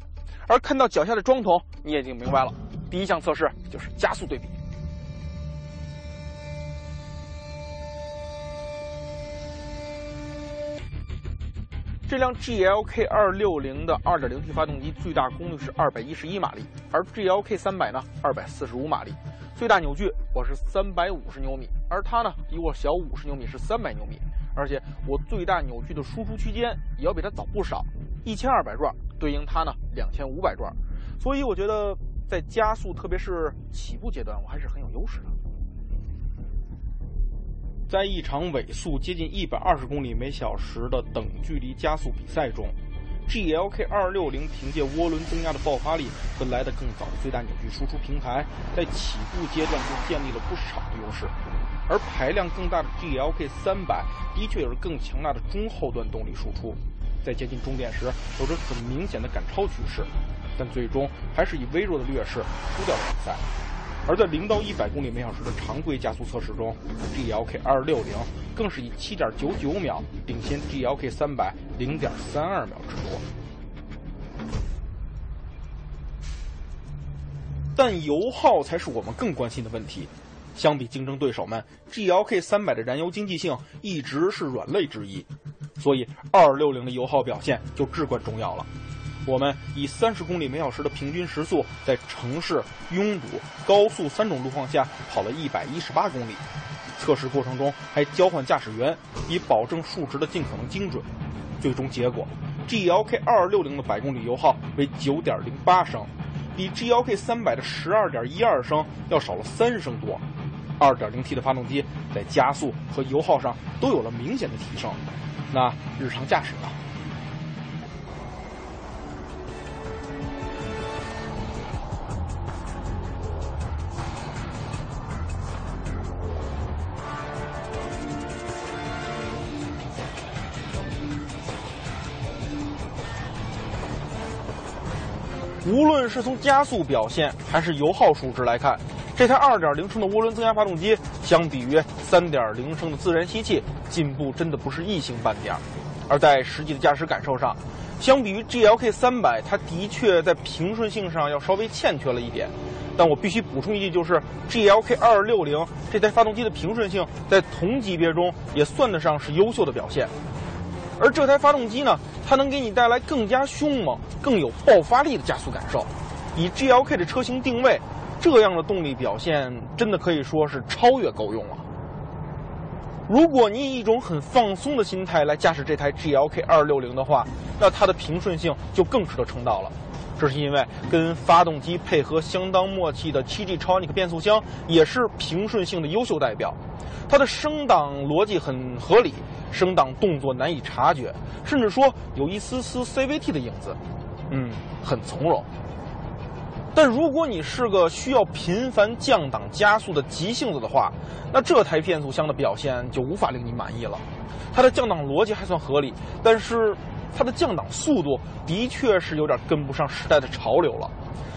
而看到脚下的桩桶，你也已经明白了。第一项测试就是加速对比。这辆 GLK 260的 2.0T 发动机最大功率是211马力，而 GLK 300呢245马力，最大扭矩我是350牛米，而它呢比我小50牛米，是300牛米，而且我最大扭矩的输出区间也要比它早不少，1200转对应它呢2500转，所以我觉得在加速，特别是起步阶段，我还是很有优势的。在一场尾速接近一百二十公里每小时的等距离加速比赛中，GLK 260凭借涡轮增压的爆发力和来得更早的最大扭矩输出平台，在起步阶段就建立了不少的优势。而排量更大的 GLK 300的确有着更强大的中后段动力输出，在接近终点时有着很明显的赶超趋势，但最终还是以微弱的劣势输掉了比赛。而在零到一百公里每小时的常规加速测试中，GLK 260更是以七点九九秒领先 GLK 300零点三二秒之多。但油耗才是我们更关心的问题。相比竞争对手们，GLK 300的燃油经济性一直是软肋之一，所以260的油耗表现就至关重要了。我们以三十公里每小时的平均时速，在城市、拥堵、高速三种路况下跑了一百一十八公里。测试过程中还交换驾驶员，以保证数值的尽可能精准。最终结果，GLK 260的百公里油耗为九点零八升，比 GLK 300的十二点一二升要少了三升多。2.0T 的发动机在加速和油耗上都有了明显的提升。那日常驾驶呢？无论是从加速表现还是油耗数值来看，这台2.0升的涡轮增压发动机相比于3.0升的自然吸气，进步真的不是一星半点。而在实际的驾驶感受上，相比于 GLK 300，它的确在平顺性上要稍微欠缺了一点。但我必须补充一句，就是 GLK 260这台发动机的平顺性在同级别中也算得上是优秀的表现。而这台发动机呢，它能给你带来更加凶猛、更有爆发力的加速感受。以 GLK 的车型定位，这样的动力表现真的可以说是超越够用了。如果你以一种很放松的心态来驾驶这台 GLK 260的话，那它的平顺性就更值得称道了。这是因为跟发动机配合相当默契的 7G Tronic 变速箱也是平顺性的优秀代表。它的升档逻辑很合理，升档动作难以察觉，甚至说有一丝丝 CVT 的影子，嗯，很从容。但如果你是个需要频繁降档加速的急性子的话，那这台变速箱的表现就无法令你满意了。它的降档逻辑还算合理，但是它的降档速度的确是有点跟不上时代的潮流了。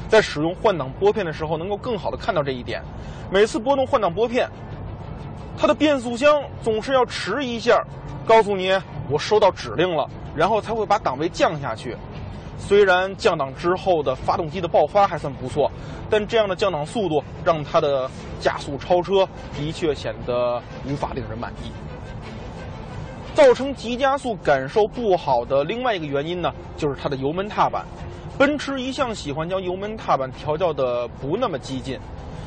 在使用换挡拨片的时候，能够更好的看到这一点。每次拨动换挡拨片，它的变速箱总是要迟一下，告诉你我收到指令了，然后才会把档位降下去。虽然降档之后的发动机的爆发还算不错，但这样的降档速度让它的加速超车的确显得无法令人满意。造成急加速感受不好的另外一个原因呢，就是它的油门踏板。奔驰一向喜欢将油门踏板调教的不那么激进，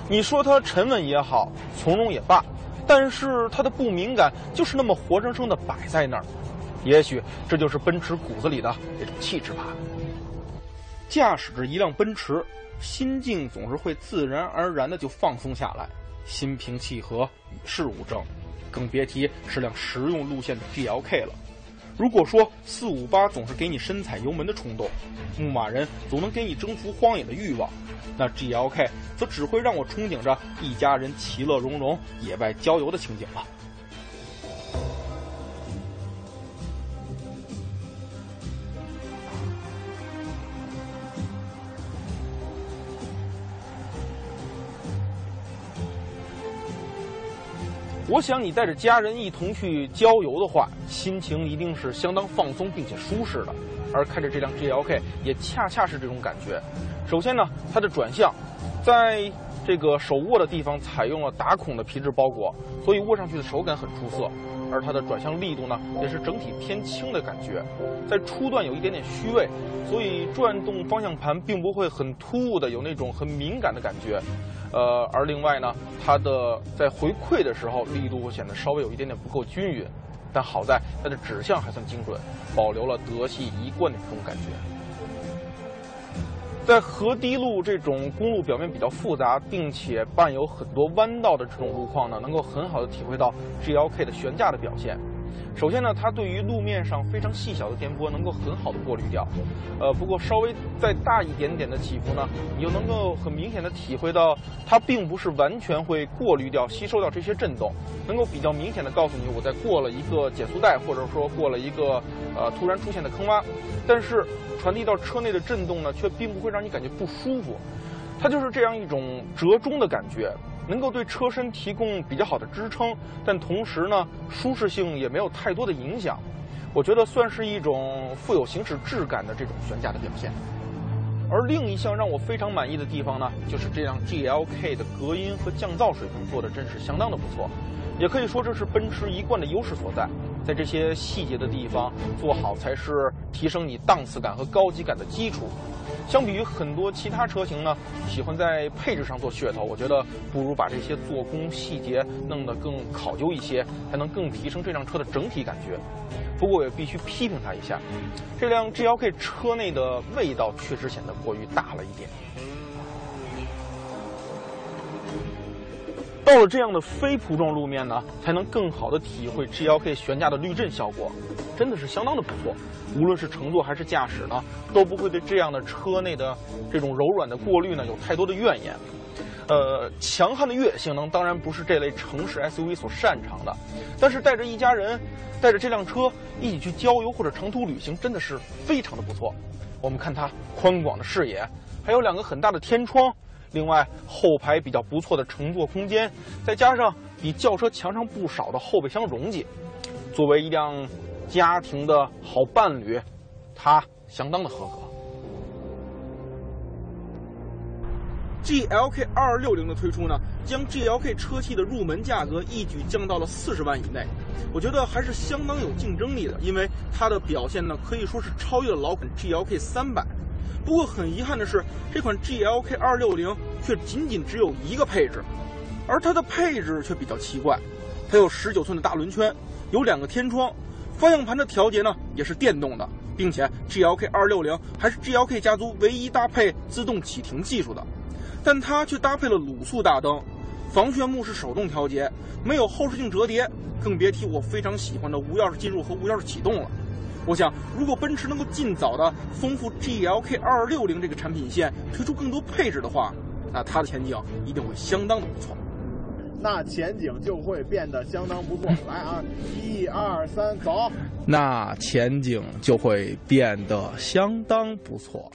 你说它沉稳也好，从容也罢，但是它的不敏感就是那么活生生的摆在那儿。也许这就是奔驰骨子里的这种气质吧。驾驶着一辆奔驰，心境总是会自然而然的就放松下来，心平气和，与世无争，更别提是辆实用路线的 GLK 了。如果说四五八总是给你深踩油门的冲动，牧马人总能给你征服荒野的欲望，那 GLK 则只会让我憧憬着一家人其乐融融野外郊游的情景了。我想你带着家人一同去郊游的话，心情一定是相当放松并且舒适的。而开着这辆 GLK 也恰恰是这种感觉。首先呢，它的转向，在这个手握的地方采用了打孔的皮质包裹，所以握上去的手感很出色。而它的转向力度呢，也是整体偏轻的感觉，在初段有一点点虚位，所以转动方向盘并不会很突兀的有那种很敏感的感觉。呃，而另外呢，它的在回馈的时候力度会显得稍微有一点点不够均匀，但好在它的指向还算精准，保留了德系一贯的这种感觉。在河堤路这种公路表面比较复杂，并且伴有很多弯道的这种路况呢，能够很好的体会到 GLK 的悬架的表现。首先呢，它对于路面上非常细小的颠簸能够很好的过滤掉，呃，不过稍微再大一点点的起伏呢，你又能够很明显的体会到它并不是完全会过滤掉、吸收掉这些震动，能够比较明显的告诉你我在过了一个减速带，或者说过了一个呃突然出现的坑洼，但是传递到车内的震动呢，却并不会让你感觉不舒服，它就是这样一种折中的感觉。能够对车身提供比较好的支撑，但同时呢，舒适性也没有太多的影响。我觉得算是一种富有行驶质感的这种悬架的表现。而另一项让我非常满意的地方呢，就是这辆 GLK 的隔音和降噪水平做的真是相当的不错，也可以说这是奔驰一贯的优势所在。在这些细节的地方做好，才是提升你档次感和高级感的基础。相比于很多其他车型呢，喜欢在配置上做噱头，我觉得不如把这些做工细节弄得更考究一些，才能更提升这辆车的整体感觉。不过也必须批评它一下，这辆 GLK 车内的味道确实显得过于大了一点。到了这样的非铺装路面呢，才能更好的体会 GLK 悬架的滤震效果，真的是相当的不错。无论是乘坐还是驾驶呢，都不会对这样的车内的这种柔软的过滤呢有太多的怨言。呃，强悍的越野性能当然不是这类城市 SUV 所擅长的，但是带着一家人，带着这辆车一起去郊游或者长途旅行，真的是非常的不错。我们看它宽广的视野，还有两个很大的天窗。另外，后排比较不错的乘坐空间，再加上比轿车强上不少的后备箱容积，作为一辆家庭的好伴侣，它相当的合格。GLK 二六零的推出呢，将 GLK 车系的入门价格一举降到了四十万以内，我觉得还是相当有竞争力的，因为它的表现呢可以说是超越了老款 GLK 三百。不过很遗憾的是，这款 GLK 二六零却仅仅只有一个配置，而它的配置却比较奇怪。它有十九寸的大轮圈，有两个天窗，方向盘的调节呢也是电动的，并且 GLK 二六零还是 GLK 家族唯一搭配自动启停技术的，但它却搭配了卤素大灯，防眩目是手动调节，没有后视镜折叠，更别提我非常喜欢的无钥匙进入和无钥匙启动了。我想，如果奔驰能够尽早的丰富 GLK 260这个产品线，推出更多配置的话，那它的前景一定会相当的不错。那前景就会变得相当不错。来啊，一二三，走。那前景就会变得相当不错。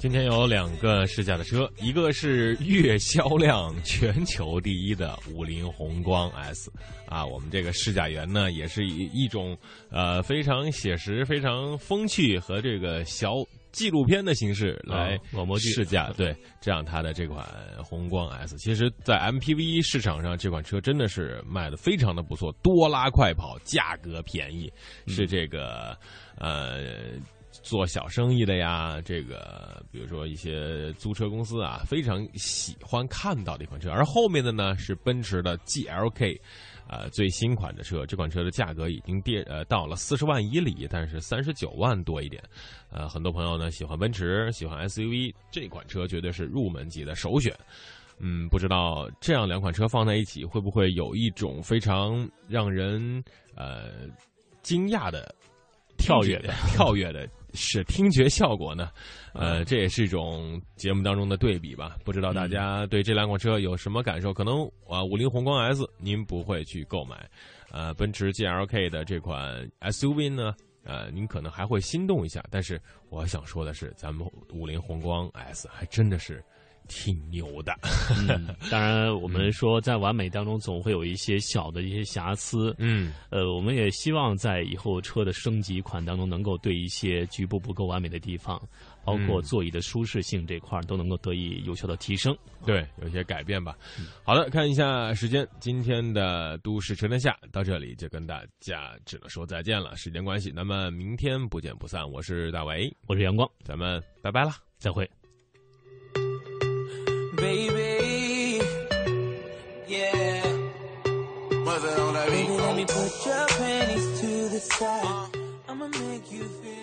今天有两个试驾的车，一个是月销量全球第一的五菱宏光 S，啊，我们这个试驾员呢也是以一种呃非常写实、非常风趣和这个小纪录片的形式来广播剧试驾，对，这样它的这款宏光 S，其实，在 MPV 市场上，这款车真的是卖的非常的不错，多拉快跑，价格便宜，是这个呃。做小生意的呀，这个比如说一些租车公司啊，非常喜欢看到的一款车。而后面的呢是奔驰的 GLK，呃，最新款的车。这款车的价格已经跌呃到了四十万以里，但是三十九万多一点。呃，很多朋友呢喜欢奔驰，喜欢 SUV，这款车绝对是入门级的首选。嗯，不知道这样两款车放在一起，会不会有一种非常让人呃惊讶的跳跃的 跳跃的。是听觉效果呢，呃，这也是一种节目当中的对比吧。不知道大家对这两款车有什么感受？可能啊，五菱宏光 S 您不会去购买，呃，奔驰 GLK 的这款 SUV 呢，呃，您可能还会心动一下。但是我想说的是，咱们五菱宏光 S 还真的是。挺牛的，嗯，当然，我们说在完美当中总会有一些小的一些瑕疵，嗯，呃，我们也希望在以后车的升级款当中能够对一些局部不够完美的地方，包括座椅的舒适性这块都能够得以有效的提升，对，有些改变吧。好的，看一下时间，今天的都市车天下到这里就跟大家只能说再见了，时间关系，那么明天不见不散。我是大伟，我是阳光，咱们拜拜了，再会。Baby. Yeah. Baby, let me put your panties to the side. I'ma make you feel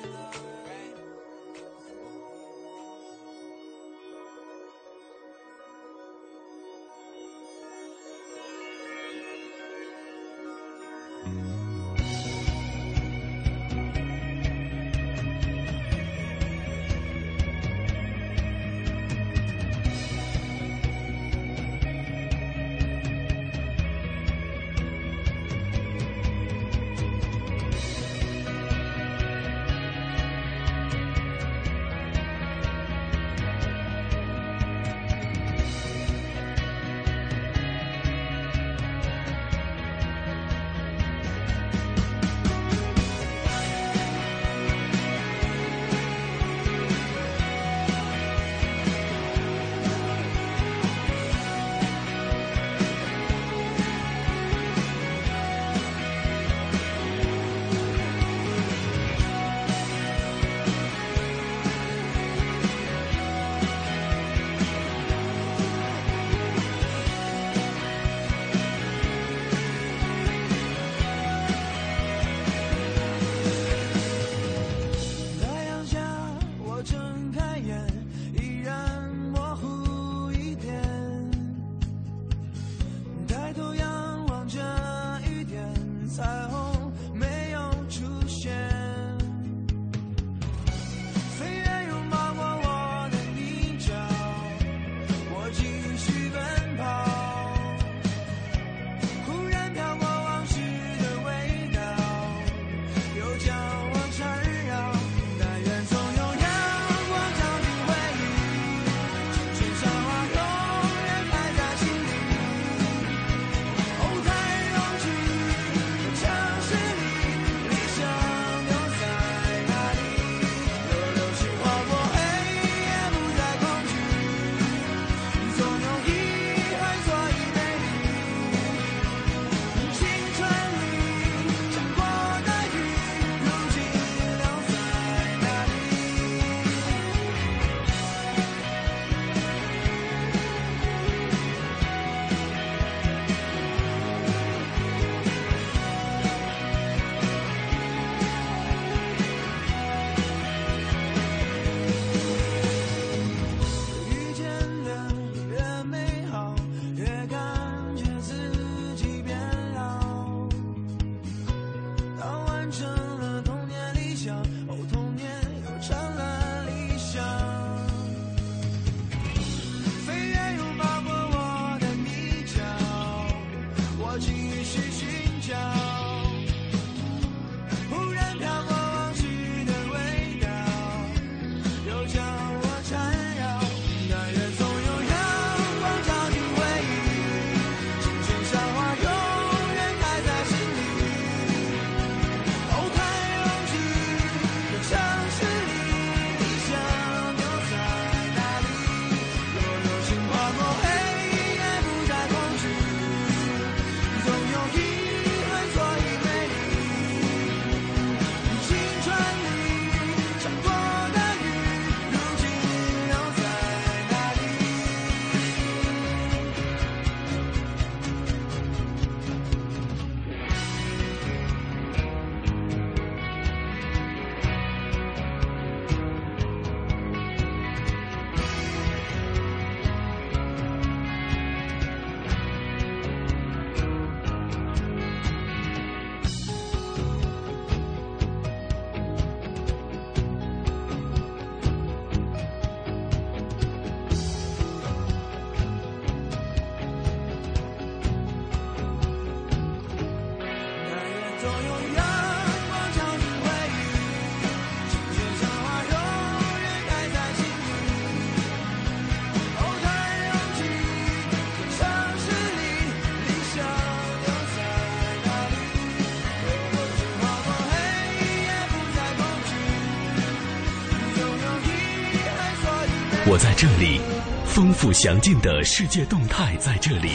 在这里，丰富详尽的世界动态在这里。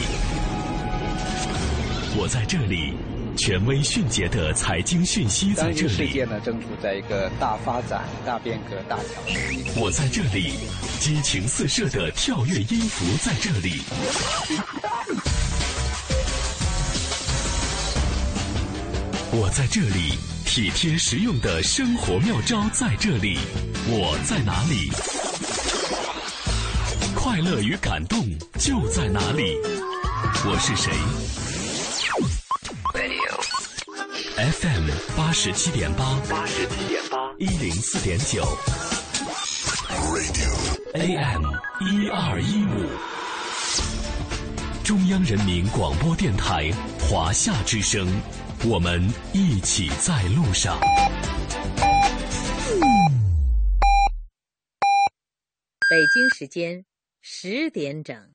我在这里，权威迅捷的财经讯息在这里。界呢正处在一个大发展、大变革、大。我在这里，激情四射的跳跃音符在这里。我在这里，体贴实用的生活妙招在这里。我在哪里？快乐与感动就在哪里？我是谁？FM 八十七点八，八十七点八，一零四点九，AM 一二一五，中央人民广播电台华夏之声，我们一起在路上。北京时间十点整。